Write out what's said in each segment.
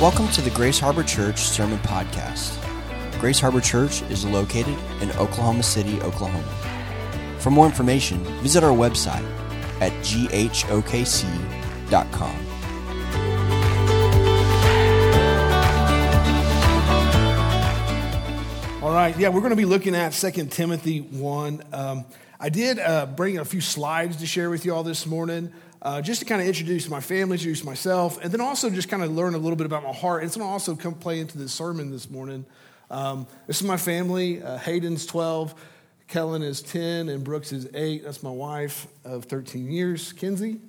Welcome to the Grace Harbor Church Sermon Podcast. Grace Harbor Church is located in Oklahoma City, Oklahoma. For more information, visit our website at ghokc.com. All right, yeah, we're going to be looking at 2 Timothy 1. Um, I did uh, bring a few slides to share with you all this morning, uh, just to kind of introduce my family, introduce myself, and then also just kind of learn a little bit about my heart. It's going to also come play into the sermon this morning. Um, this is my family. Uh, Hayden's 12, Kellen is 10, and Brooks is 8. That's my wife of 13 years, Kinsey.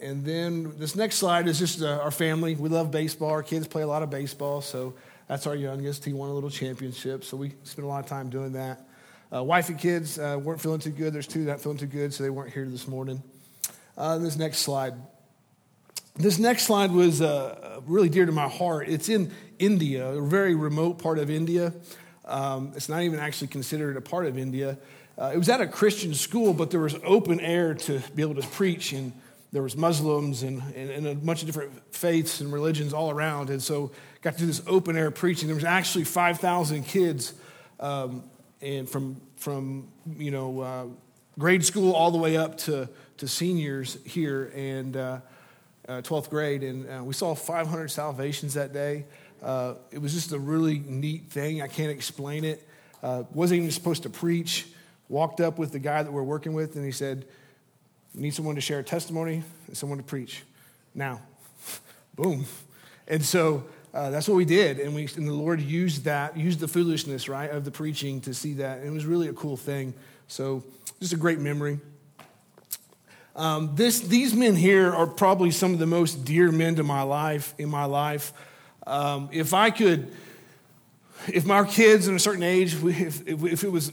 And then this next slide is just uh, our family. We love baseball. Our kids play a lot of baseball, so that's our youngest. He won a little championship, so we spent a lot of time doing that. Uh, wife and kids uh, weren't feeling too good. There's two not feeling too good, so they weren't here this morning. Uh, this next slide. This next slide was uh, really dear to my heart. It's in India, a very remote part of India. Um, it's not even actually considered a part of India. Uh, it was at a Christian school, but there was open air to be able to preach, and there was Muslims and, and, and a bunch of different faiths and religions all around. And so got to do this open air preaching. There was actually 5,000 kids um, and from, from you know, uh, grade school all the way up to, to seniors here and uh, uh, 12th grade. And uh, we saw 500 salvations that day. Uh, it was just a really neat thing. I can't explain it. Uh, wasn't even supposed to preach. Walked up with the guy that we're working with, and he said, Need someone to share a testimony and someone to preach. Now, boom. And so uh, that's what we did. And, we, and the Lord used that, used the foolishness, right, of the preaching to see that. And it was really a cool thing. So just a great memory. Um, this, these men here are probably some of the most dear men to my life, in my life. Um, if I could, if my kids in a certain age, if, if, if it was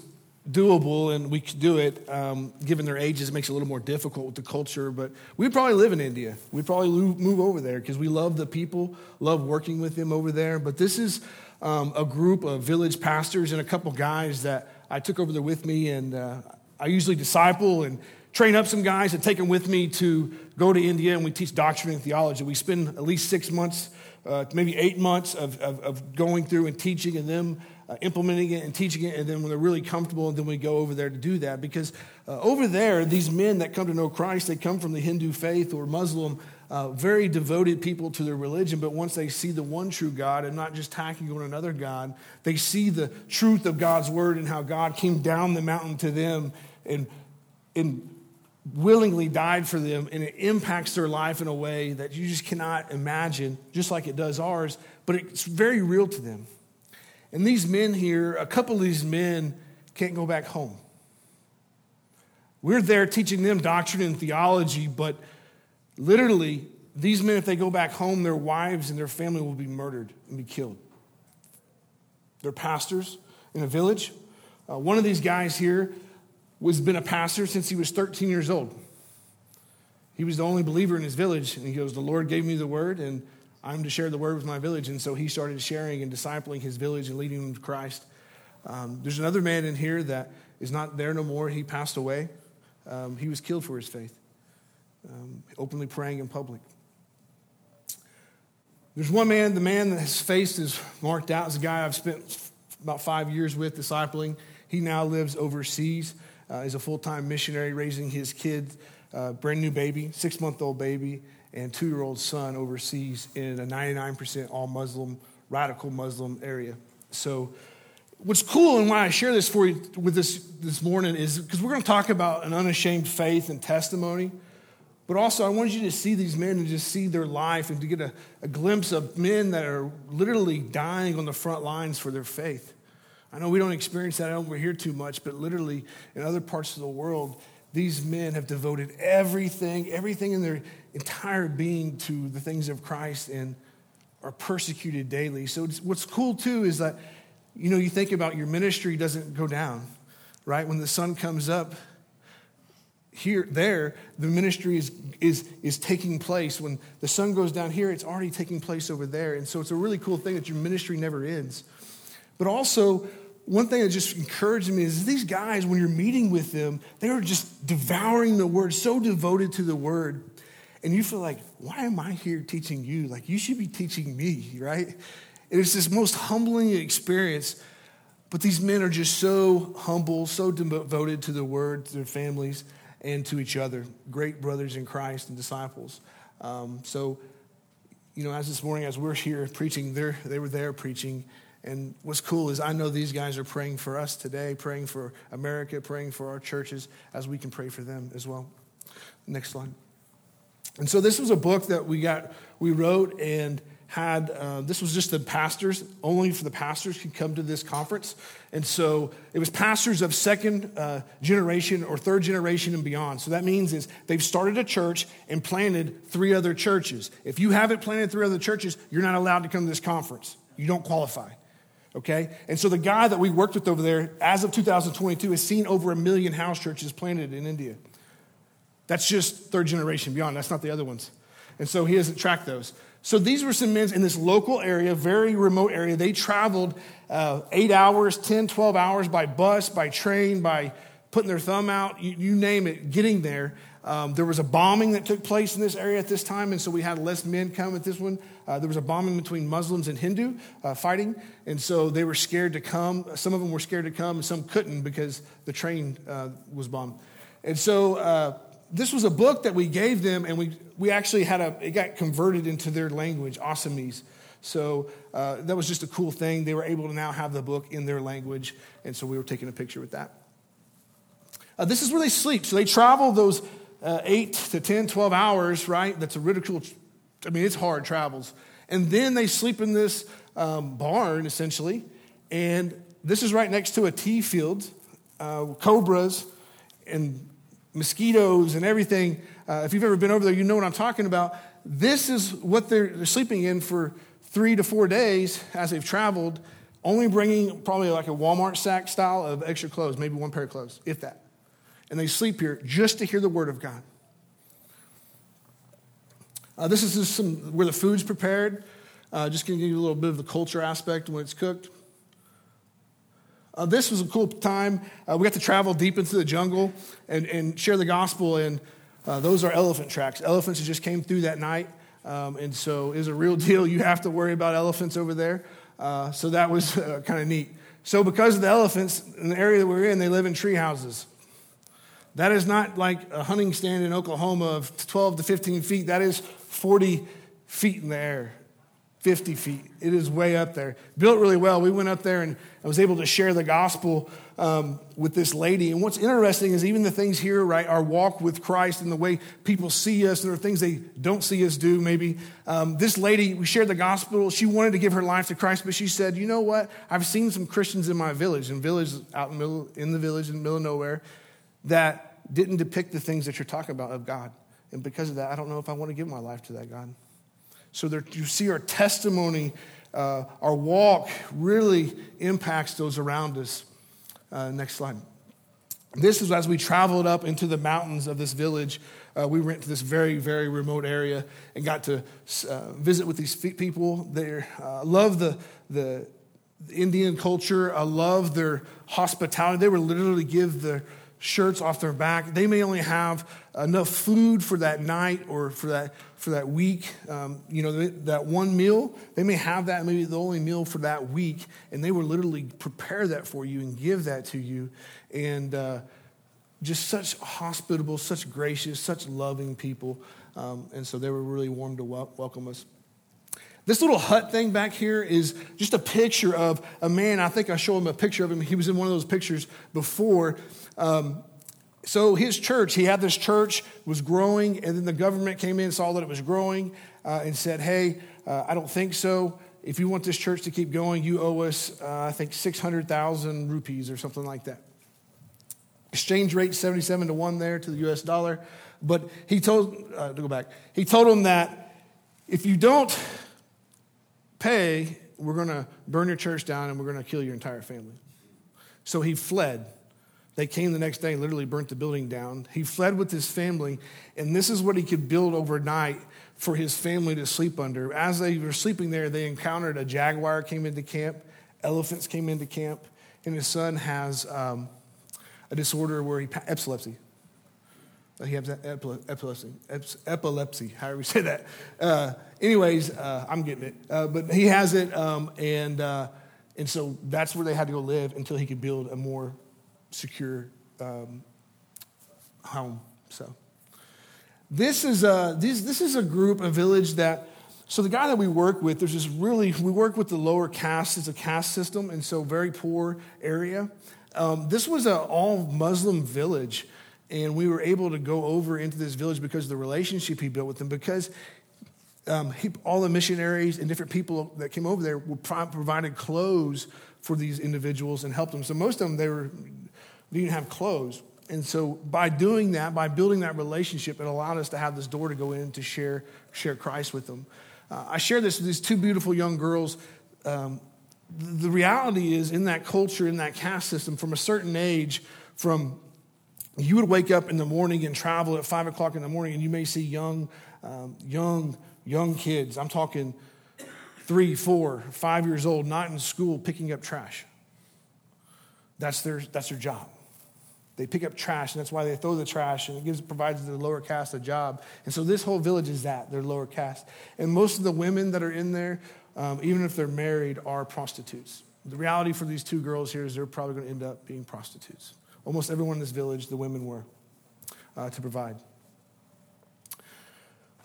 doable and we could do it, um, given their ages, it makes it a little more difficult with the culture. But we'd probably live in India. We'd probably move over there because we love the people, love working with them over there. But this is um, a group of village pastors and a couple guys that I took over there with me, and uh, I usually disciple and train up some guys and take them with me to go to India, and we teach doctrine and theology. We spend at least six months, uh, maybe eight months of, of, of, going through and teaching and them uh, implementing it and teaching it, and then when they're really comfortable, and then we go over there to do that. Because uh, over there, these men that come to know Christ, they come from the Hindu faith or Muslim, uh, very devoted people to their religion, but once they see the one true God and not just tacking on another God, they see the truth of God's word and how God came down the mountain to them and, and willingly died for them, and it impacts their life in a way that you just cannot imagine, just like it does ours, but it's very real to them. And these men here, a couple of these men can't go back home. We're there teaching them doctrine and theology, but literally, these men, if they go back home, their wives and their family will be murdered and be killed. They're pastors in a village. Uh, one of these guys here was been a pastor since he was 13 years old. He was the only believer in his village, and he goes, "The Lord gave me the word, and I'm to share the word with my village. And so he started sharing and discipling his village and leading them to Christ. Um, there's another man in here that is not there no more. He passed away. Um, he was killed for his faith, um, openly praying in public. There's one man, the man that his face is marked out, is a guy I've spent about five years with discipling. He now lives overseas. Uh, he's a full time missionary raising his kid, uh, brand new baby, six month old baby and two year old son overseas in a 99% all Muslim, radical Muslim area. So, what's cool and why I share this for you with this this morning is because we're going to talk about an unashamed faith and testimony. But also, I wanted you to see these men and just see their life and to get a, a glimpse of men that are literally dying on the front lines for their faith. I know we don't experience that over here too much, but literally in other parts of the world, these men have devoted everything, everything in their entire being to the things of Christ and are persecuted daily. So what's cool too is that, you know, you think about your ministry doesn't go down, right? When the sun comes up, here there the ministry is is is taking place when the sun goes down here it's already taking place over there and so it's a really cool thing that your ministry never ends but also one thing that just encouraged me is these guys, when you're meeting with them, they are just devouring the word, so devoted to the word. And you feel like, why am I here teaching you? Like, you should be teaching me, right? And it's this most humbling experience. But these men are just so humble, so devoted to the word, to their families, and to each other. Great brothers in Christ and disciples. Um, so, you know, as this morning, as we're here preaching, they were there preaching. And what's cool is I know these guys are praying for us today, praying for America, praying for our churches, as we can pray for them as well. Next slide. And so this was a book that we got, we wrote and had, uh, this was just the pastors, only for the pastors could come to this conference. And so it was pastors of second uh, generation or third generation and beyond. So that means is they've started a church and planted three other churches. If you haven't planted three other churches, you're not allowed to come to this conference. You don't qualify. Okay? And so the guy that we worked with over there, as of 2022, has seen over a million house churches planted in India. That's just third generation beyond. That's not the other ones. And so he hasn't tracked those. So these were some men in this local area, very remote area. They traveled uh, eight hours, 10, 12 hours by bus, by train, by putting their thumb out, you, you name it, getting there. Um, there was a bombing that took place in this area at this time, and so we had less men come at this one. Uh, there was a bombing between Muslims and Hindu uh, fighting, and so they were scared to come. Some of them were scared to come, and some couldn't because the train uh, was bombed. And so uh, this was a book that we gave them, and we, we actually had a, it got converted into their language, Assamese. So uh, that was just a cool thing. They were able to now have the book in their language, and so we were taking a picture with that. Uh, this is where they sleep. So they travel those uh, 8 to 10, 12 hours, right? That's a ridicule. I mean, it's hard travels. And then they sleep in this um, barn, essentially. And this is right next to a tea field, uh, cobras and mosquitoes and everything. Uh, if you've ever been over there, you know what I'm talking about. This is what they're, they're sleeping in for three to four days as they've traveled, only bringing probably like a Walmart sack style of extra clothes, maybe one pair of clothes, if that. And they sleep here just to hear the word of God. Uh, this is just some where the food's prepared. Uh, just going to give you a little bit of the culture aspect when it's cooked. Uh, this was a cool time. Uh, we got to travel deep into the jungle and, and share the gospel, and uh, those are elephant tracks. Elephants just came through that night, um, and so it was a real deal. You have to worry about elephants over there. Uh, so that was kind of neat. So, because of the elephants in the area that we're in, they live in tree houses. That is not like a hunting stand in Oklahoma of 12 to 15 feet. That is 40 feet in the air. 50 feet. It is way up there. Built really well. We went up there and I was able to share the gospel um, with this lady. And what's interesting is even the things here, right, our walk with Christ and the way people see us, and there are things they don't see us do, maybe. Um, this lady, we shared the gospel. She wanted to give her life to Christ, but she said, You know what? I've seen some Christians in my village, in village out in, middle, in the village in the middle of nowhere, that didn't depict the things that you're talking about of God. And because of that, I don't know if I want to give my life to that God. So there, you see our testimony, uh, our walk really impacts those around us. Uh, next slide. This is as we traveled up into the mountains of this village. Uh, we went to this very, very remote area and got to uh, visit with these people. They uh, love the, the, Indian culture. I love their hospitality. They would literally give their shirts off their back. They may only have enough food for that night or for that, for that week. Um, you know, that one meal, they may have that, maybe the only meal for that week, and they will literally prepare that for you and give that to you. And uh, just such hospitable, such gracious, such loving people. Um, and so they were really warm to wel- welcome us. This little hut thing back here is just a picture of a man. I think I showed him a picture of him. He was in one of those pictures before. Um, so his church, he had this church, was growing, and then the government came in, saw that it was growing, uh, and said, "Hey, uh, I don't think so. If you want this church to keep going, you owe us, uh, I think, six hundred thousand rupees or something like that." Exchange rate seventy-seven to one there to the U.S. dollar, but he told uh, to go back. He told him that if you don't pay, we're going to burn your church down and we're going to kill your entire family. So he fled. They came the next day literally burnt the building down. He fled with his family, and this is what he could build overnight for his family to sleep under. As they were sleeping there, they encountered a jaguar came into camp, elephants came into camp, and his son has um, a disorder where he epilepsy. He has epilepsy, epilepsy, however you say that. Uh, anyways, uh, I'm getting it. Uh, but he has it, um, and, uh, and so that's where they had to go live until he could build a more secure um, home. So this is, a, this, this is a group, a village that, so the guy that we work with, there's this really, we work with the lower caste, it's a caste system, and so very poor area. Um, this was an all Muslim village and we were able to go over into this village because of the relationship he built with them because um, he, all the missionaries and different people that came over there were pro- provided clothes for these individuals and helped them. So most of them they were they didn't have clothes. And so by doing that by building that relationship it allowed us to have this door to go in to share share christ with them. Uh, i share this with these two beautiful young girls. Um, the reality is in that culture in that caste system from a certain age from you would wake up in the morning and travel at five o'clock in the morning, and you may see young, um, young, young kids. I'm talking three, four, five years old, not in school, picking up trash. That's their, that's their job. They pick up trash, and that's why they throw the trash, and it gives provides the lower caste a job. And so this whole village is that they're lower caste. And most of the women that are in there, um, even if they're married, are prostitutes. The reality for these two girls here is they're probably going to end up being prostitutes. Almost everyone in this village, the women were uh, to provide.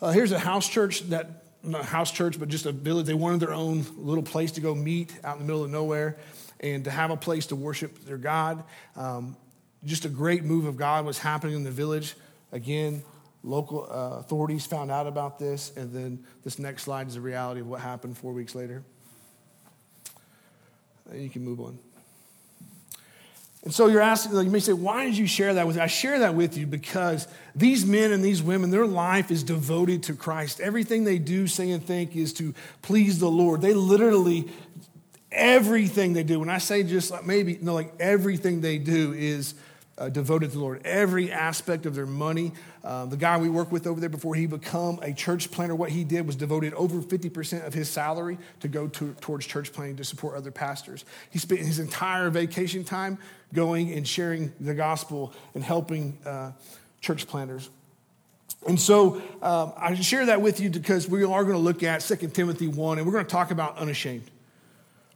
Uh, here's a house church that, not house church, but just a village. They wanted their own little place to go meet out in the middle of nowhere and to have a place to worship their God. Um, just a great move of God was happening in the village. Again, local uh, authorities found out about this, and then this next slide is the reality of what happened four weeks later. And you can move on. And so you're asking, you may say, why did you share that with me? I share that with you because these men and these women, their life is devoted to Christ. Everything they do, say, and think is to please the Lord. They literally, everything they do, when I say just like maybe, no, like everything they do is uh, devoted to the Lord. Every aspect of their money. Uh, the guy we work with over there before he become a church planter, what he did was devoted over 50% of his salary to go to, towards church planting to support other pastors. He spent his entire vacation time going and sharing the gospel and helping uh, church planters. And so um, I share that with you because we are going to look at 2 Timothy 1 and we're going to talk about unashamed.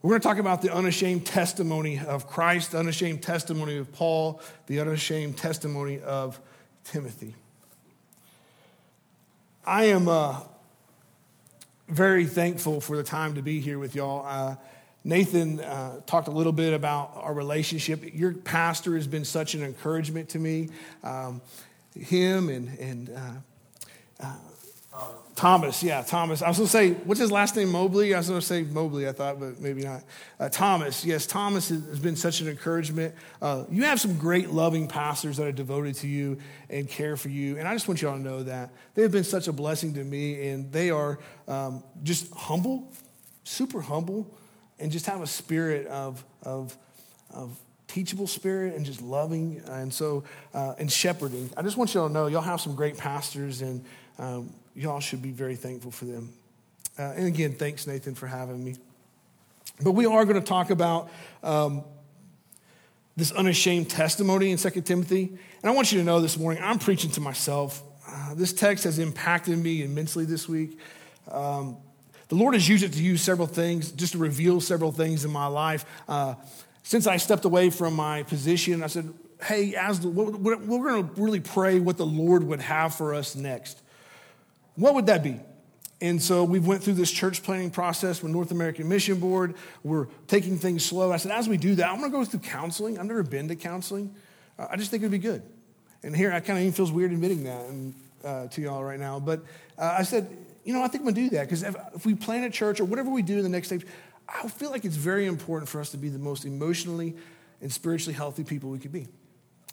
We're going to talk about the unashamed testimony of Christ, the unashamed testimony of Paul, the unashamed testimony of Timothy. I am uh, very thankful for the time to be here with y'all. Uh, Nathan uh, talked a little bit about our relationship. Your pastor has been such an encouragement to me. Um, him and, and uh, uh Thomas, yeah, Thomas. I was going to say, what's his last name? Mobley? I was going to say Mobley, I thought, but maybe not. Uh, Thomas, yes, Thomas has been such an encouragement. Uh, you have some great, loving pastors that are devoted to you and care for you. And I just want you all to know that. They have been such a blessing to me, and they are um, just humble, super humble, and just have a spirit of, of, of teachable spirit and just loving and so uh, and shepherding i just want you all to know y'all have some great pastors and um, y'all should be very thankful for them. Uh, and again, thanks, Nathan, for having me. But we are going to talk about um, this unashamed testimony in 2 Timothy. And I want you to know this morning, I'm preaching to myself. Uh, this text has impacted me immensely this week. Um, the Lord has used it to use several things, just to reveal several things in my life. Uh, since I stepped away from my position, I said, hey, as the, we're going to really pray what the Lord would have for us next. What would that be? And so we went through this church planting process with North American Mission Board. We're taking things slow. I said, as we do that, I'm going to go through counseling. I've never been to counseling. Uh, I just think it would be good. And here, I kind of even feels weird admitting that and, uh, to y'all right now. But uh, I said, you know, I think I'm going to do that because if, if we plan a church or whatever we do in the next stage, I feel like it's very important for us to be the most emotionally and spiritually healthy people we could be.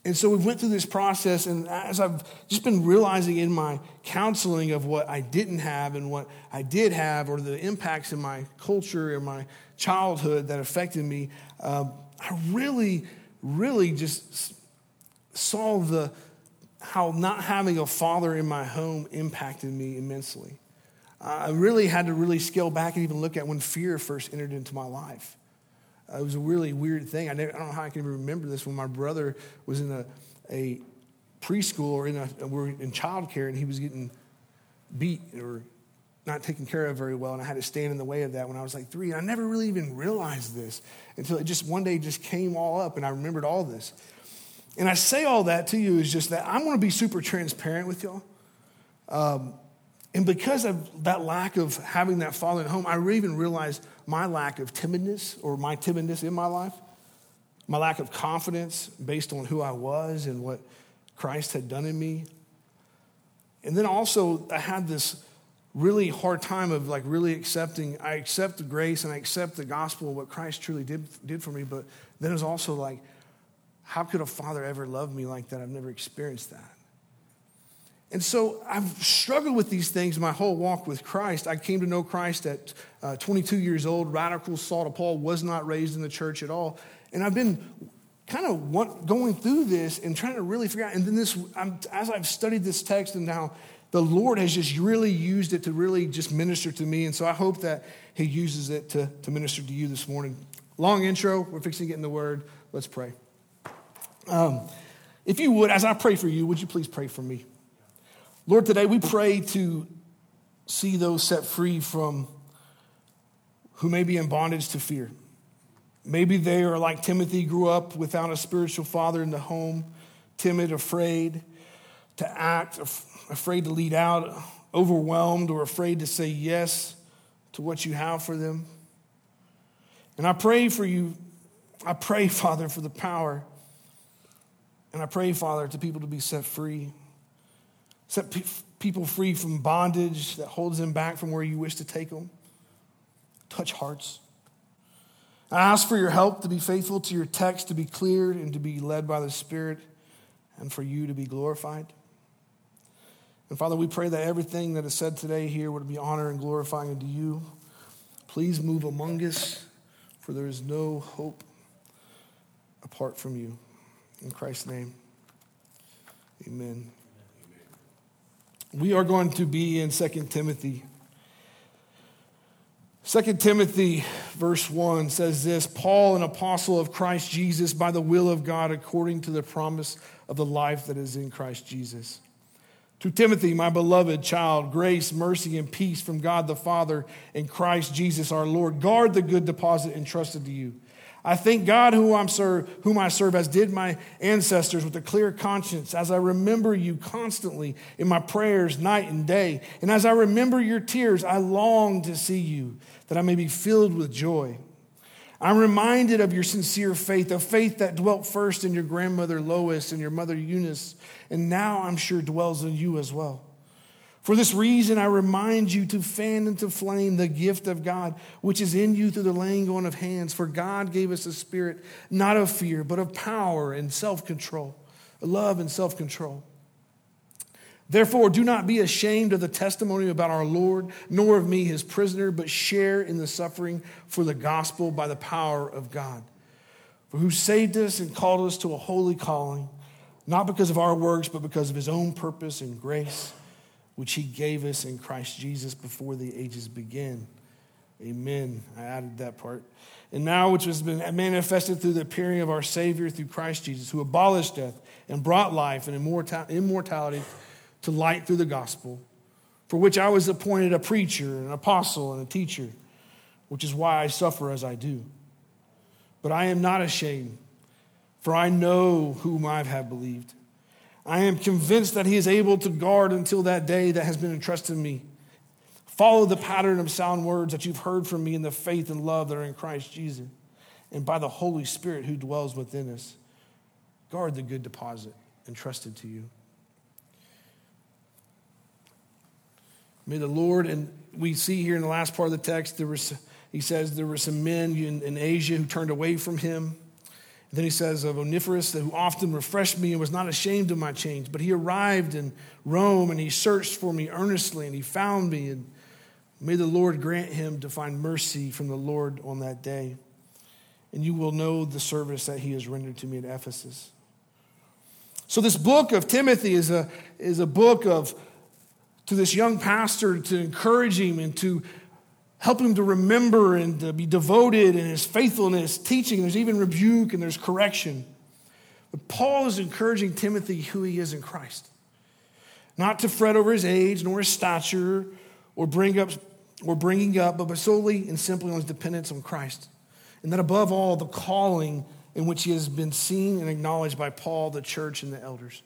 And so we went through this process, and as I've just been realizing in my counseling of what I didn't have and what I did have, or the impacts in my culture and my childhood that affected me, um, I really, really just saw the how not having a father in my home impacted me immensely. I really had to really scale back and even look at when fear first entered into my life. It was a really weird thing. I, never, I, don't know how I can even remember this when my brother was in a, a preschool or in a, we're in childcare, and he was getting beat or not taken care of very well, and I had to stand in the way of that when I was like three. And I never really even realized this until it just one day just came all up, and I remembered all this. And I say all that to you is just that I'm going to be super transparent with y'all. Um, and because of that lack of having that father at home, I even realized my lack of timidness or my timidness in my life, my lack of confidence based on who I was and what Christ had done in me. And then also, I had this really hard time of like really accepting. I accept the grace and I accept the gospel, what Christ truly did, did for me. But then it was also like, how could a father ever love me like that? I've never experienced that. And so I've struggled with these things my whole walk with Christ. I came to know Christ at uh, 22 years old. Radical Saul of Paul was not raised in the church at all. And I've been kind of going through this and trying to really figure out. And then this, I'm, as I've studied this text and now the Lord has just really used it to really just minister to me. And so I hope that He uses it to, to minister to you this morning. Long intro. We're fixing to get in the Word. Let's pray. Um, if you would, as I pray for you, would you please pray for me? Lord, today we pray to see those set free from who may be in bondage to fear. Maybe they are like Timothy, grew up without a spiritual father in the home, timid, afraid to act, afraid to lead out, overwhelmed, or afraid to say yes to what you have for them. And I pray for you. I pray, Father, for the power. And I pray, Father, to people to be set free. Set pe- people free from bondage that holds them back from where you wish to take them. Touch hearts. I ask for your help to be faithful to your text, to be cleared, and to be led by the Spirit, and for you to be glorified. And Father, we pray that everything that is said today here would be honor and glorifying unto you. Please move among us, for there is no hope apart from you. In Christ's name, amen we are going to be in 2 Timothy. 2 Timothy, verse 1 says this Paul, an apostle of Christ Jesus, by the will of God, according to the promise of the life that is in Christ Jesus. To Timothy, my beloved child, grace, mercy, and peace from God the Father and Christ Jesus our Lord. Guard the good deposit entrusted to you. I thank God whom, I'm serve, whom I serve, as did my ancestors, with a clear conscience, as I remember you constantly in my prayers night and day. And as I remember your tears, I long to see you, that I may be filled with joy. I'm reminded of your sincere faith, a faith that dwelt first in your grandmother Lois and your mother Eunice, and now I'm sure dwells in you as well. For this reason, I remind you to fan into flame the gift of God, which is in you through the laying on of hands. For God gave us a spirit not of fear, but of power and self control, love and self control. Therefore, do not be ashamed of the testimony about our Lord, nor of me, his prisoner, but share in the suffering for the gospel by the power of God. For who saved us and called us to a holy calling, not because of our works, but because of his own purpose and grace which he gave us in Christ Jesus before the ages began. Amen. I added that part. And now, which has been manifested through the appearing of our Savior through Christ Jesus, who abolished death and brought life and immortality to light through the gospel, for which I was appointed a preacher, an apostle, and a teacher, which is why I suffer as I do. But I am not ashamed, for I know whom I have believed I am convinced that he is able to guard until that day that has been entrusted to me. Follow the pattern of sound words that you've heard from me in the faith and love that are in Christ Jesus and by the Holy Spirit who dwells within us. Guard the good deposit entrusted to you. May the Lord, and we see here in the last part of the text, there was, he says there were some men in, in Asia who turned away from him. Then he says of Onesiphorus, who often refreshed me and was not ashamed of my chains. But he arrived in Rome and he searched for me earnestly and he found me. And may the Lord grant him to find mercy from the Lord on that day. And you will know the service that he has rendered to me at Ephesus. So, this book of Timothy is a, is a book of to this young pastor to encourage him and to help him to remember and to be devoted in his faithfulness, teaching. There's even rebuke and there's correction. But Paul is encouraging Timothy who he is in Christ. Not to fret over his age, nor his stature, or bring up or bringing up, but solely and simply on his dependence on Christ. And that above all, the calling in which he has been seen and acknowledged by Paul, the church, and the elders.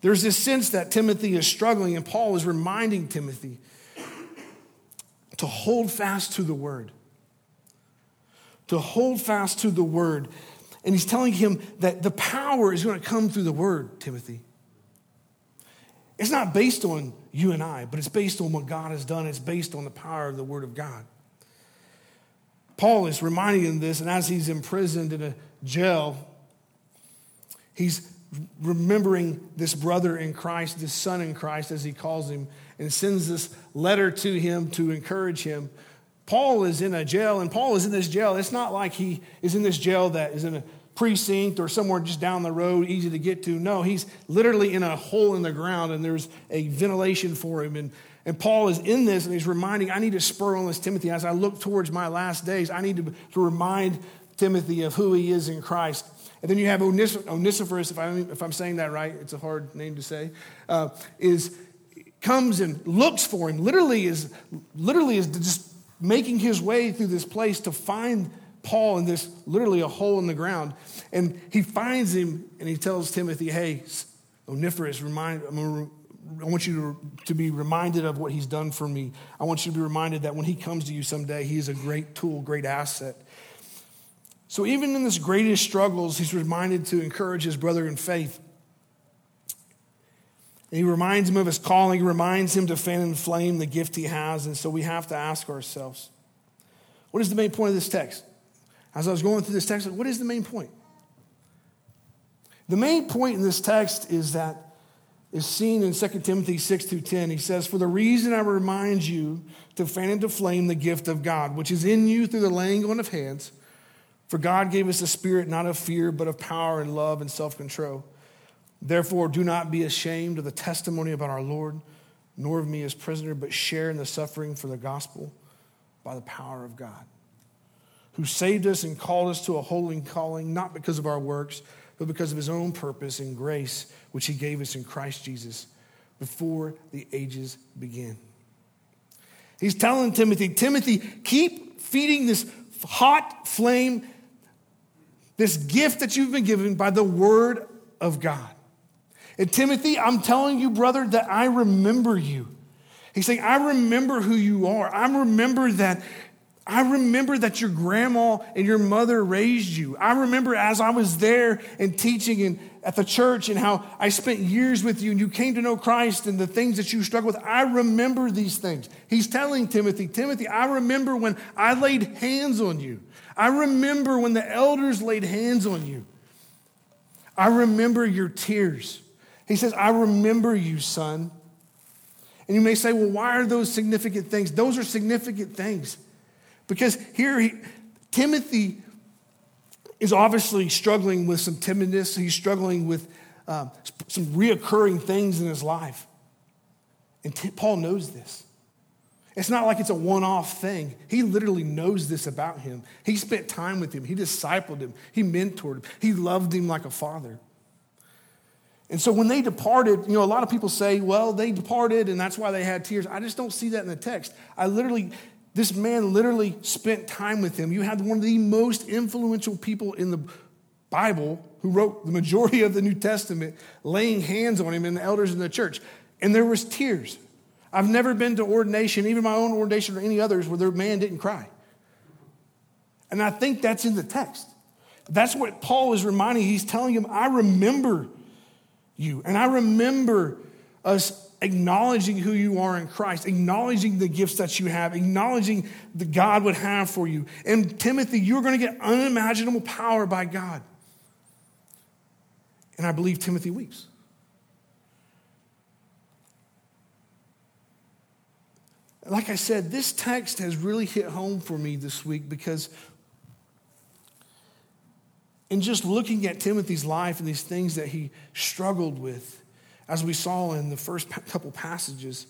There's this sense that Timothy is struggling, and Paul is reminding Timothy to hold fast to the word. To hold fast to the word. And he's telling him that the power is going to come through the word, Timothy. It's not based on you and I, but it's based on what God has done. It's based on the power of the word of God. Paul is reminding him this, and as he's imprisoned in a jail, he's remembering this brother in Christ, this son in Christ, as he calls him, and sends this letter to him to encourage him. Paul is in a jail, and Paul is in this jail. It's not like he is in this jail that is in a precinct or somewhere just down the road, easy to get to. No, he's literally in a hole in the ground, and there's a ventilation for him. And, and Paul is in this, and he's reminding, I need to spur on this Timothy as I look towards my last days. I need to, to remind Timothy of who he is in Christ. And then you have Onesiphorus, if, I, if I'm saying that right, it's a hard name to say, uh, is comes and looks for him. Literally is literally is just making his way through this place to find Paul in this literally a hole in the ground. And he finds him and he tells Timothy, hey, Onesiphorus, remind, I want you to, to be reminded of what he's done for me. I want you to be reminded that when he comes to you someday, he is a great tool, great asset. So even in his greatest struggles, he's reminded to encourage his brother in faith. And he reminds him of his calling, he reminds him to fan and flame the gift he has. And so we have to ask ourselves, what is the main point of this text? As I was going through this text, what is the main point? The main point in this text is that is seen in 2 Timothy 6 through 10. He says, For the reason I remind you to fan into flame the gift of God, which is in you through the laying on of hands. For God gave us a spirit not of fear, but of power and love and self control. Therefore, do not be ashamed of the testimony about our Lord, nor of me as prisoner, but share in the suffering for the gospel by the power of God who saved us and called us to a holy calling, not because of our works, but because of his own purpose and grace, which he gave us in Christ Jesus before the ages began. He's telling Timothy, Timothy, keep feeding this hot flame, this gift that you've been given by the word of God. And Timothy, I'm telling you, brother, that I remember you. He's saying, I remember who you are. I remember that I remember that your grandma and your mother raised you. I remember as I was there and teaching in, at the church and how I spent years with you and you came to know Christ and the things that you struggled with. I remember these things. He's telling Timothy, Timothy, I remember when I laid hands on you. I remember when the elders laid hands on you. I remember your tears. He says, I remember you, son. And you may say, well, why are those significant things? Those are significant things. Because here, he, Timothy is obviously struggling with some timidness. He's struggling with um, some reoccurring things in his life. And T- Paul knows this. It's not like it's a one off thing. He literally knows this about him. He spent time with him, he discipled him, he mentored him, he loved him like a father. And so when they departed, you know, a lot of people say, well, they departed and that's why they had tears. I just don't see that in the text. I literally, this man literally spent time with him. You had one of the most influential people in the Bible who wrote the majority of the New Testament laying hands on him and the elders in the church. And there was tears. I've never been to ordination, even my own ordination or any others, where the man didn't cry. And I think that's in the text. That's what Paul is reminding. He's telling him, I remember you, and I remember us acknowledging who you are in Christ, acknowledging the gifts that you have, acknowledging that God would have for you. And Timothy, you're going to get unimaginable power by God. And I believe Timothy weeps. Like I said, this text has really hit home for me this week because in just looking at Timothy's life and these things that he struggled with, as we saw in the first couple passages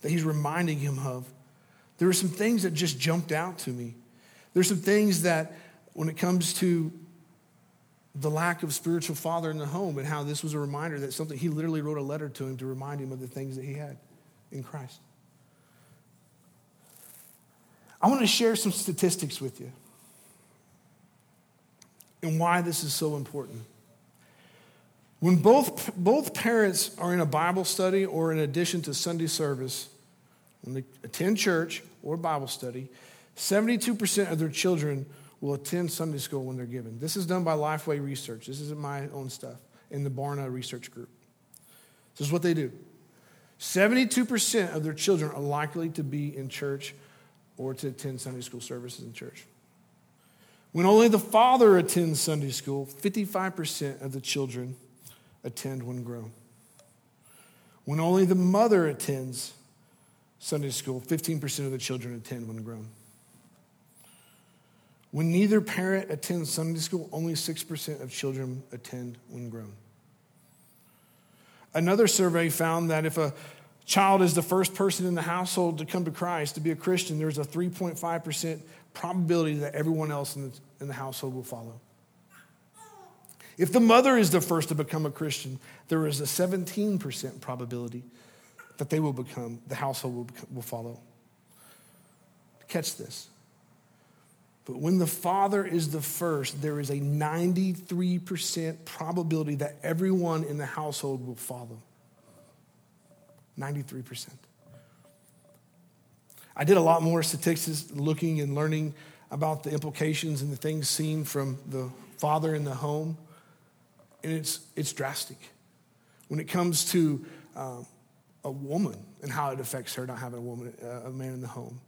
that he's reminding him of, there are some things that just jumped out to me. There's some things that, when it comes to the lack of spiritual father in the home and how this was a reminder that something, he literally wrote a letter to him to remind him of the things that he had in Christ. I want to share some statistics with you and why this is so important. When both, both parents are in a Bible study or in addition to Sunday service, when they attend church or Bible study, 72% of their children will attend Sunday school when they're given. This is done by Lifeway Research. This isn't my own stuff in the Barna Research Group. This is what they do 72% of their children are likely to be in church or to attend Sunday school services in church. When only the father attends Sunday school, 55% of the children attend when grown. When only the mother attends Sunday school, 15% of the children attend when grown. When neither parent attends Sunday school, only 6% of children attend when grown. Another survey found that if a child is the first person in the household to come to Christ, to be a Christian, there's a 3.5% probability that everyone else in the, in the household will follow. If the mother is the first to become a Christian, there is a 17% probability that they will become, the household will, become, will follow. Catch this. But when the father is the first, there is a 93% probability that everyone in the household will follow. 93%. I did a lot more statistics looking and learning about the implications and the things seen from the father in the home and it's, it's drastic. When it comes to um, a woman and how it affects her not having a woman, uh, a man in the home,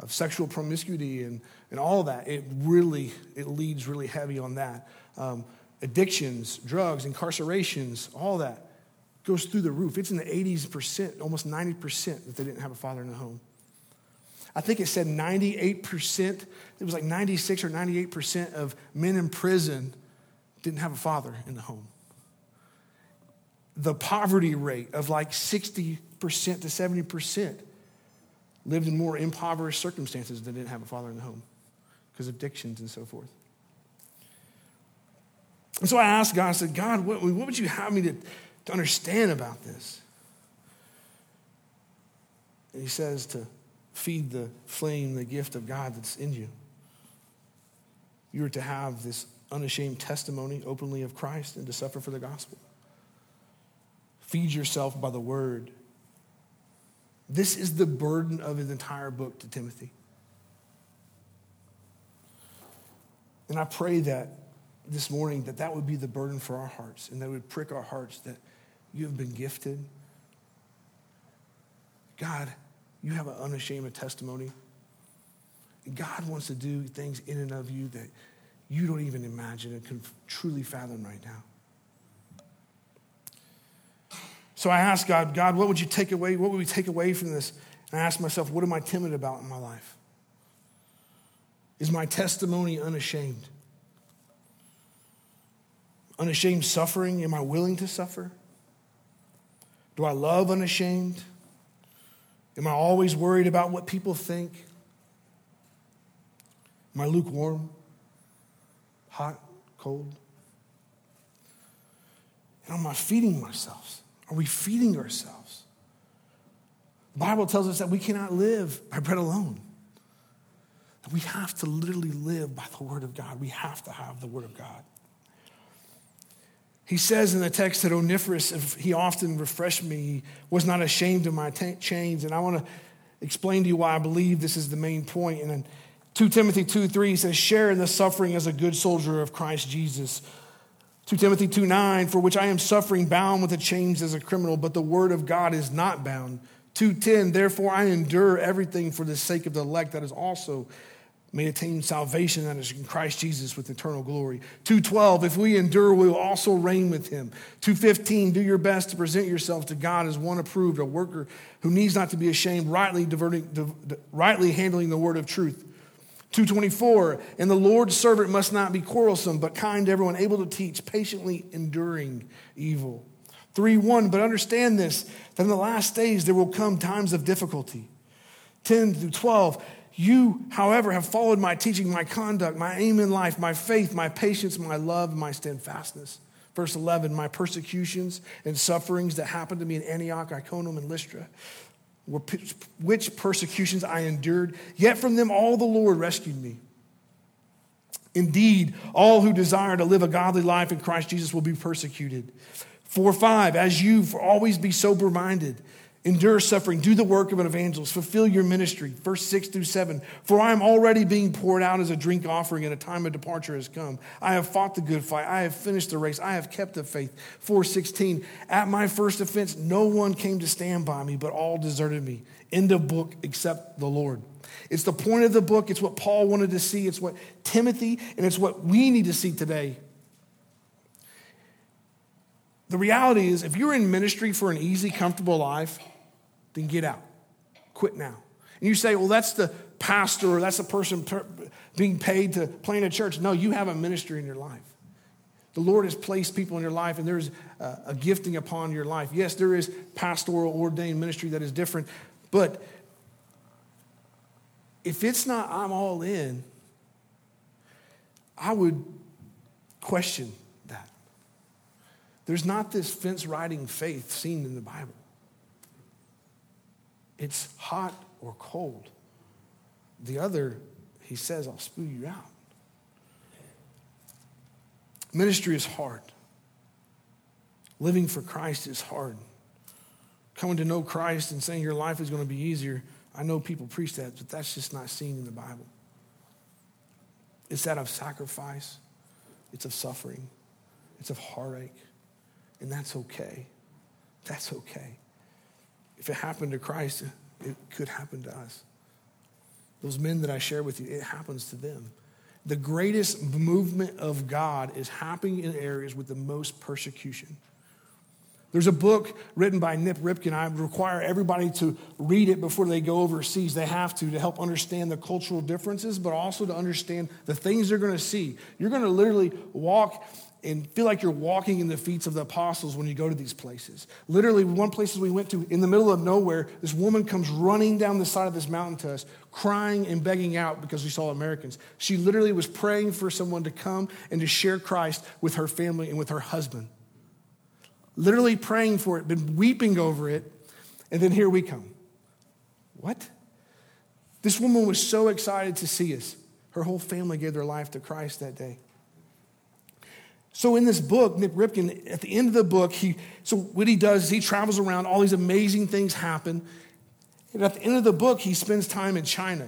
of sexual promiscuity and, and all that, it really, it leads really heavy on that. Um, addictions, drugs, incarcerations, all that goes through the roof. It's in the 80s percent, almost 90% that they didn't have a father in the home. I think it said 98%, it was like 96 or 98% of men in prison didn't have a father in the home. The poverty rate of like 60% to 70% lived in more impoverished circumstances than didn't have a father in the home because of addictions and so forth. And so I asked God, I said, God, what, what would you have me to, to understand about this? And he says to feed the flame, the gift of God that's in you. You are to have this unashamed testimony openly of Christ and to suffer for the gospel. Feed yourself by the word. This is the burden of his entire book to Timothy. And I pray that this morning that that would be the burden for our hearts and that would prick our hearts that you have been gifted. God, you have an unashamed testimony. God wants to do things in and of you that you don't even imagine and can truly fathom right now. So I asked God, God, what would you take away? What would we take away from this? And I asked myself, what am I timid about in my life? Is my testimony unashamed? Unashamed suffering? Am I willing to suffer? Do I love unashamed? Am I always worried about what people think? Am I lukewarm? hot, cold? And am I feeding myself? Are we feeding ourselves? The Bible tells us that we cannot live by bread alone. That we have to literally live by the Word of God. We have to have the Word of God. He says in the text that Onesiphorus, he often refreshed me, he was not ashamed of my t- chains. And I want to explain to you why I believe this is the main point. And then 2 Timothy 2 3 says, Share in the suffering as a good soldier of Christ Jesus. 2 Timothy 2 9, for which I am suffering, bound with the chains as a criminal, but the word of God is not bound. 210, therefore I endure everything for the sake of the elect that is also may attain salvation that is in Christ Jesus with eternal glory. 212, if we endure, we will also reign with him. 215, do your best to present yourself to God as one approved, a worker who needs not to be ashamed, rightly, diverting, rightly handling the word of truth. 224, and the Lord's servant must not be quarrelsome, but kind to everyone, able to teach, patiently enduring evil. 3 1, but understand this, that in the last days there will come times of difficulty. 10 through 12, You, however, have followed my teaching, my conduct, my aim in life, my faith, my patience, my love, my steadfastness. Verse 11, my persecutions and sufferings that happened to me in Antioch, Iconium, and Lystra, which persecutions I endured, yet from them all the Lord rescued me. Indeed, all who desire to live a godly life in Christ Jesus will be persecuted. 4 5, as you for always be sober minded endure suffering, do the work of an evangelist, fulfill your ministry. Verse 6 through 7 For I am already being poured out as a drink offering, and a time of departure has come. I have fought the good fight, I have finished the race, I have kept the faith. 416 At my first offense, no one came to stand by me, but all deserted me. End of book, except the Lord. It's the point of the book. It's what Paul wanted to see. It's what Timothy, and it's what we need to see today. The reality is, if you're in ministry for an easy, comfortable life, then get out. Quit now. And you say, well, that's the pastor or that's the person being paid to plant a church. No, you have a ministry in your life. The Lord has placed people in your life, and there's a, a gifting upon your life. Yes, there is pastoral ordained ministry that is different, but if it's not I'm all in, I would question that. There's not this fence riding faith seen in the Bible. It's hot or cold. The other, he says, I'll spew you out. Ministry is hard. Living for Christ is hard. Coming to know Christ and saying your life is going to be easier, I know people preach that, but that's just not seen in the Bible. It's that of sacrifice, it's of suffering, it's of heartache, and that's okay. That's okay. If it happened to Christ, it could happen to us. Those men that I share with you, it happens to them. The greatest movement of God is happening in areas with the most persecution. There's a book written by Nik Ripken. I require everybody to read it before they go overseas. They have to to help understand the cultural differences, but also to understand the things they're going to see. You're going to literally walk and feel like you're walking in the feet of the apostles when you go to these places. Literally, one places we went to, in the middle of nowhere, this woman comes running down the side of this mountain to us, crying and begging out because we saw Americans. She literally was praying for someone to come and to share Christ with her family and with her husband. Literally praying for it, been weeping over it, and then here we come. What? This woman was so excited to see us. Her whole family gave their life to Christ that day. So in this book, Nik Ripken, at the end of the book, he so what he does is he travels around, all these amazing things happen. And at the end of the book, he spends time in China.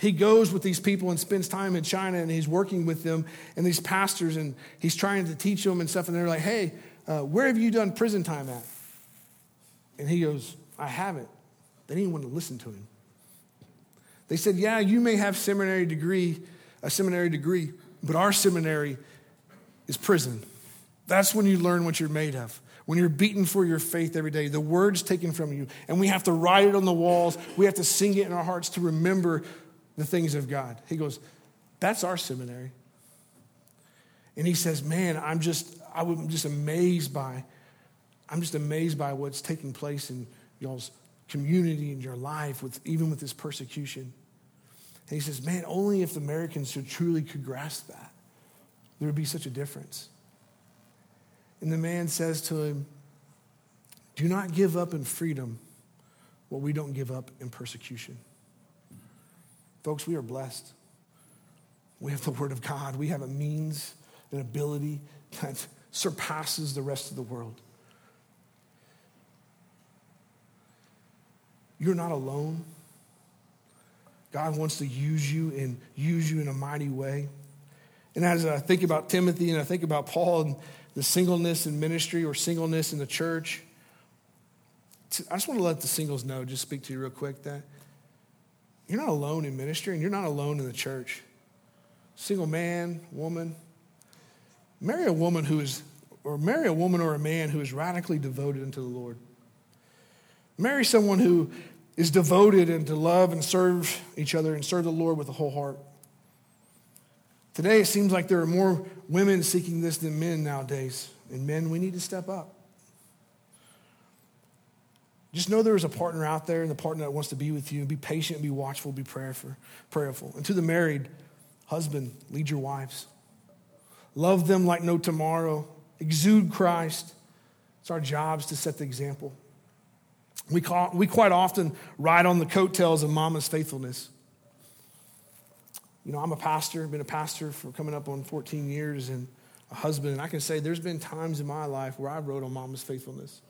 He goes with these people and spends time in China and he's working with them and these pastors and he's trying to teach them and stuff. And they're like, hey, uh, where have you done prison time at? And he goes, I haven't. They didn't want to listen to him. They said, yeah, you may have seminary degree, a seminary degree, but our seminary is prison. That's when you learn what you're made of. When you're beaten for your faith every day, the word's taken from you, and we have to write it on the walls. We have to sing it in our hearts to remember the things of God. He goes, That's our seminary. And he says, Man, I'm just, I'm just amazed by, I'm just amazed by what's taking place in y'all's community and your life, with, even with this persecution. And he says, Man, only if the Americans truly could grasp that there would be such a difference. And the man says to him, Do not give up in freedom what we don't give up in persecution. Folks, we are blessed. We have the Word of God. We have a means, an ability that surpasses the rest of the world. You're not alone. God wants to use you and use you in a mighty way. And as I think about Timothy and I think about Paul and the singleness in ministry or singleness in the church, I just want to let the singles know, just speak to you real quick, that you're not alone in ministry and you're not alone in the church. Single man, woman, marry a woman who is, or marry a woman or a man who is radically devoted unto the Lord. Marry someone who is devoted and to love and serve each other and serve the Lord with a whole heart. Today, it seems like there are more women seeking this than men nowadays. And men, we need to step up. Just know there is a partner out there and the partner that wants to be with you. Be patient, be watchful, be prayerful. prayerful. And to the married husband, lead your wives. Love them like no tomorrow. Exude Christ. It's our jobs to set the example. We, call, we quite often ride on the coattails of mama's faithfulness. You know, I'm a pastor, been a pastor for coming up on 14 years and a husband, and I can say there's been times in my life where I wrote on mama's faithfulness.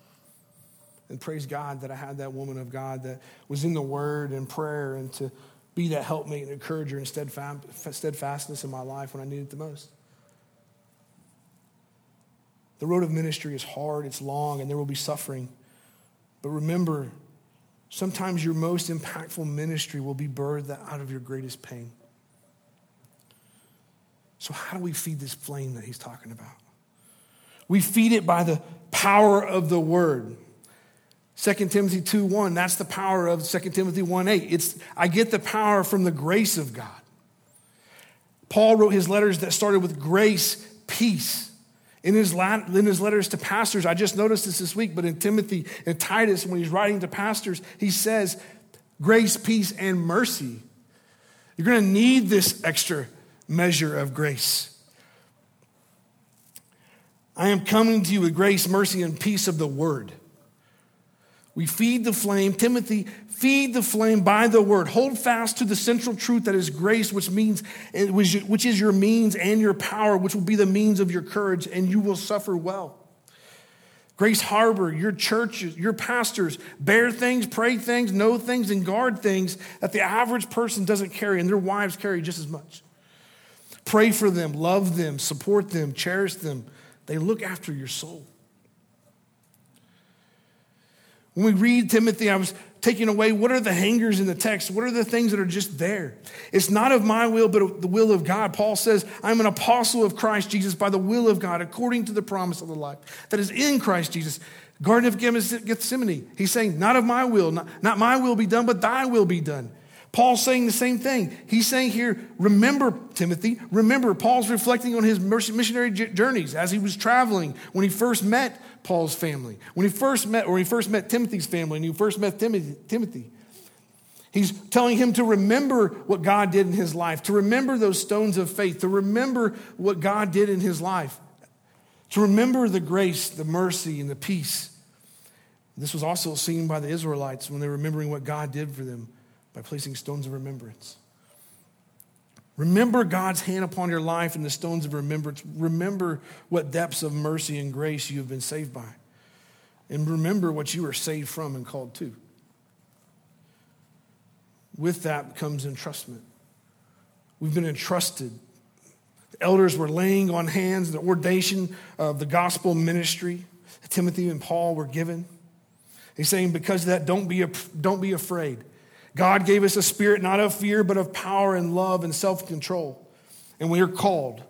And praise God that I had that woman of God that was in the word and prayer and to be that helpmate and encourager and steadfastness in my life when I needed it the most. The road of ministry is hard, it's long, and there will be suffering. But remember, sometimes your most impactful ministry will be birthed out of your greatest pain. So, how do we feed this flame that he's talking about? We feed it by the power of the word. 2 Timothy 2 1, that's the power of 2 Timothy 1 8. It's, I get the power from the grace of God. Paul wrote his letters that started with grace, peace. In his, in his letters to pastors, I just noticed this this week, but in Timothy and Titus, when he's writing to pastors, he says, grace, peace, and mercy. You're going to need this extra measure of grace. I am coming to you with grace, mercy, and peace of the word. We feed the flame. Timothy, feed the flame by the word. Hold fast to the central truth that is grace, which means which is your means and your power, which will be the means of your courage, and you will suffer well. Grace Harbor, your churches, your pastors bear things, pray things, know things, and guard things that the average person doesn't carry, and their wives carry just as much. Pray for them, love them, support them, cherish them. They look after your soul. When we read Timothy, I was taking away what are the hangers in the text? What are the things that are just there? It's not of my will, but of the will of God. Paul says, I'm an apostle of Christ Jesus by the will of God, according to the promise of the life that is in Christ Jesus. Garden of Gethsemane, he's saying, Not of my will, not, not my will be done, but thy will be done. Paul's saying the same thing. He's saying here, remember, Timothy, remember, Paul's reflecting on his missionary journeys as he was traveling when he first met Paul's family. When he first met, or he first met Timothy's family, and he first met Timothy, Timothy, he's telling him to remember what God did in his life, to remember those stones of faith, to remember what God did in his life, to remember the grace, the mercy, and the peace. This was also seen by the Israelites when they were remembering what God did for them by placing stones of remembrance. Remember God's hand upon your life and the stones of remembrance. Remember what depths of mercy and grace you have been saved by. And remember what you were saved from and called to. With that comes entrustment. We've been entrusted. The elders were laying on hands the ordination of the gospel ministry Timothy and Paul were given. He's saying, because of that, don't be, don't be afraid. God gave us a spirit not of fear, but of power and love and self control. And we are called.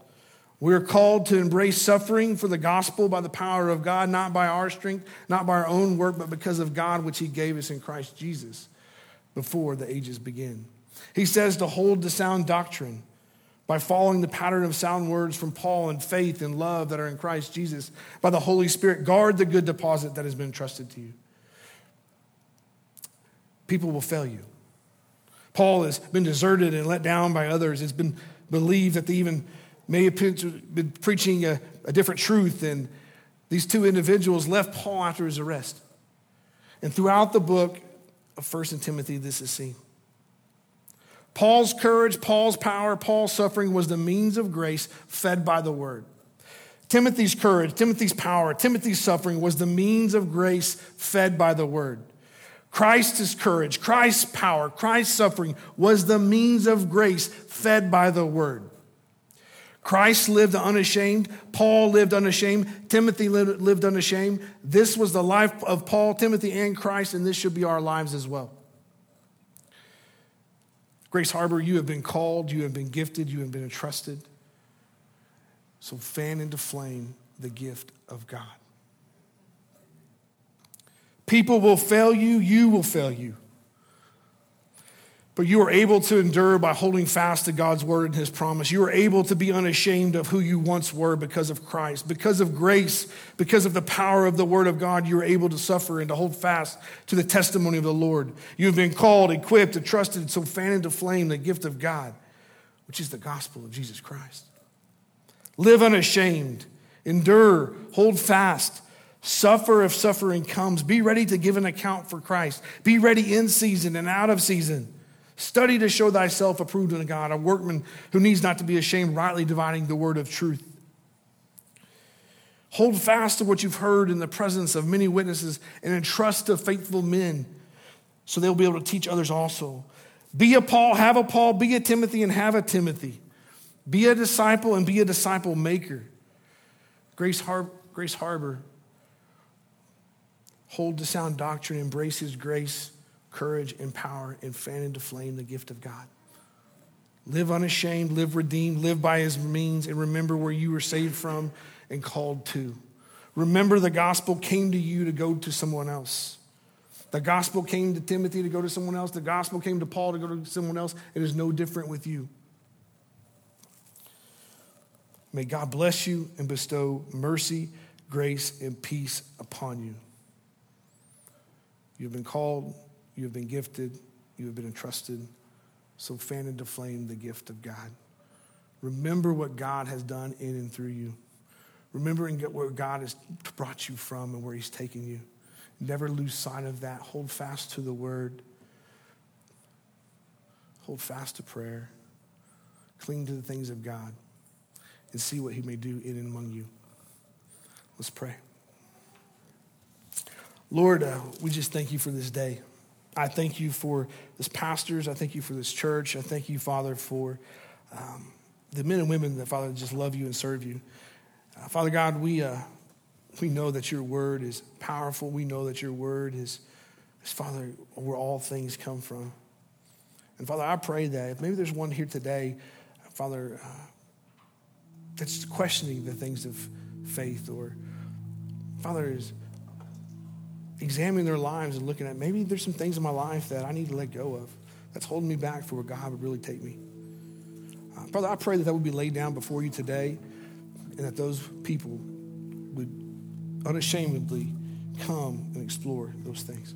We are called to embrace suffering for the gospel by the power of God, not by our strength, not by our own work, but because of God, which He gave us in Christ Jesus before the ages begin. He says to hold the sound doctrine by following the pattern of sound words from Paul and faith and love that are in Christ Jesus. By the Holy Spirit, guard the good deposit that has been entrusted to you. People will fail you. Paul has been deserted and let down by others. It's been believed that they even may have been preaching a, a different truth, and these two individuals left Paul after his arrest. And throughout the book of First and Timothy, this is seen. Paul's courage, Paul's power, Paul's suffering was the means of grace fed by the word. Timothy's courage, Timothy's power, Timothy's suffering was the means of grace fed by the word. Christ's courage, Christ's power, Christ's suffering was the means of grace fed by the word. Christ lived unashamed. Paul lived unashamed. Timothy lived, unashamed. This was the life of Paul, Timothy, and Christ, and this should be our lives as well. Grace Harbor, you have been called, you have been gifted, you have been entrusted. So fan into flame the gift of God. People will fail you, you will fail you. But you are able to endure by holding fast to God's word and his promise. You are able to be unashamed of who you once were because of Christ. Because of grace, because of the power of the word of God, you are able to suffer and to hold fast to the testimony of the Lord. You have been called, equipped, and trusted, so fan into flame the gift of God, which is the gospel of Jesus Christ. Live unashamed, endure, hold fast Suffer if suffering comes. Be ready to give an account for Christ. Be ready in season and out of season. Study to show thyself approved unto God, a workman who needs not to be ashamed, rightly dividing the word of truth. Hold fast to what you've heard in the presence of many witnesses and entrust to faithful men so they'll be able to teach others also. Be a Paul, have a Paul, be a Timothy, and have a Timothy. Be a disciple and be a disciple maker. Grace, Har- Grace Harbor hold to sound doctrine, embrace his grace, courage, and power, and fan into flame the gift of God. Live unashamed, live redeemed, live by his means, and remember where you were saved from and called to. Remember the gospel came to you to go to someone else. The gospel came to Timothy to go to someone else. The gospel came to Paul to go to someone else. It is no different with you. May God bless you and bestow mercy, grace, and peace upon you. You have been called, you have been gifted, you have been entrusted. So fan into flame the gift of God. Remember what God has done in and through you. Remember and get where God has brought you from and where He's taken you. Never lose sight of that. Hold fast to the word. Hold fast to prayer. Cling to the things of God and see what He may do in and among you. Let's pray. Lord, uh, we just thank you for this day. I thank you for this pastors. I thank you for this church. I thank you, Father, for um, the men and women that, Father, just love you and serve you. Uh, Father God, we, uh, we know that your word is powerful. We know that your word is, is, Father, where all things come from. And Father, I pray that if maybe there's one here today, Father, uh, that's questioning the things of faith, or Father is examining their lives and looking at maybe there's some things in my life that I need to let go of that's holding me back for where God would really take me. Uh, Father, I pray that that would be laid down before you today and that those people would unashamedly come and explore those things.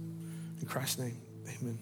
In Christ's name, amen.